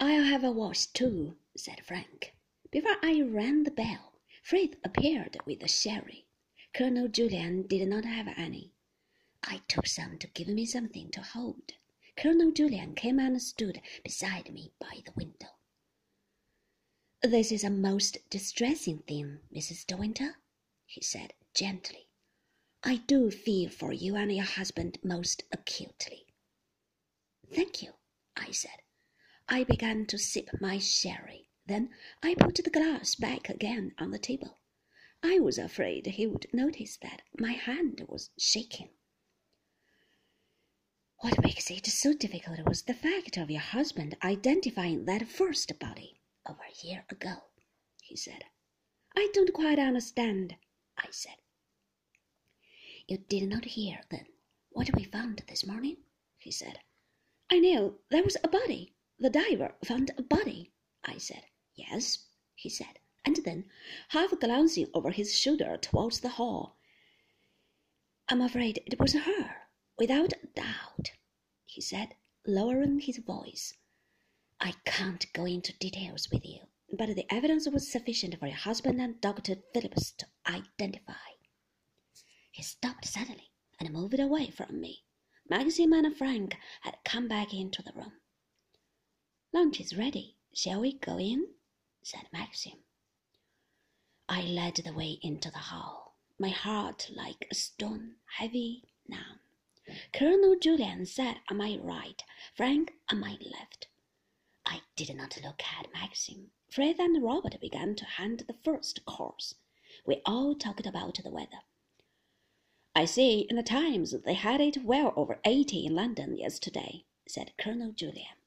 I'll have a wash too, said Frank. Before I rang the bell, Frith appeared with the sherry. Colonel Julyan did not have any. I took some to give me something to hold. Colonel Julyan came and stood beside me by the window. This is a most distressing thing, Mrs. De Winter, he said gently. I do feel for you and your husband most acutely. Thank you, I said. I began to sip my sherry. Then I put the glass back again on the table. I was afraid he would notice that my hand was shaking. What makes it so difficult was the fact of your husband identifying that first body over a year ago, he said. I don't quite understand, I said. You did not hear, then, what we found this morning? he said. I knew there was a body. The diver found a body, I said. Yes, he said, and then, half glancing over his shoulder towards the hall, I'm afraid it was her. Without a doubt, he said, lowering his voice. I can't go into details with you, but the evidence was sufficient for your husband and Dr. Phillips to identify. He stopped suddenly and moved away from me. Maxim and Frank had come back into the room. Lunch is ready. Shall we go in? said Maxim. I led the way into the hall, my heart like a stone, heavy now. Colonel Julyan sat on my right, Frank on my left. I did not look at Maxim. Frith and Robert began to hand the first course. We all talked about the weather. I see in the Times they had it well over eighty in London yesterday, said Colonel Julyan.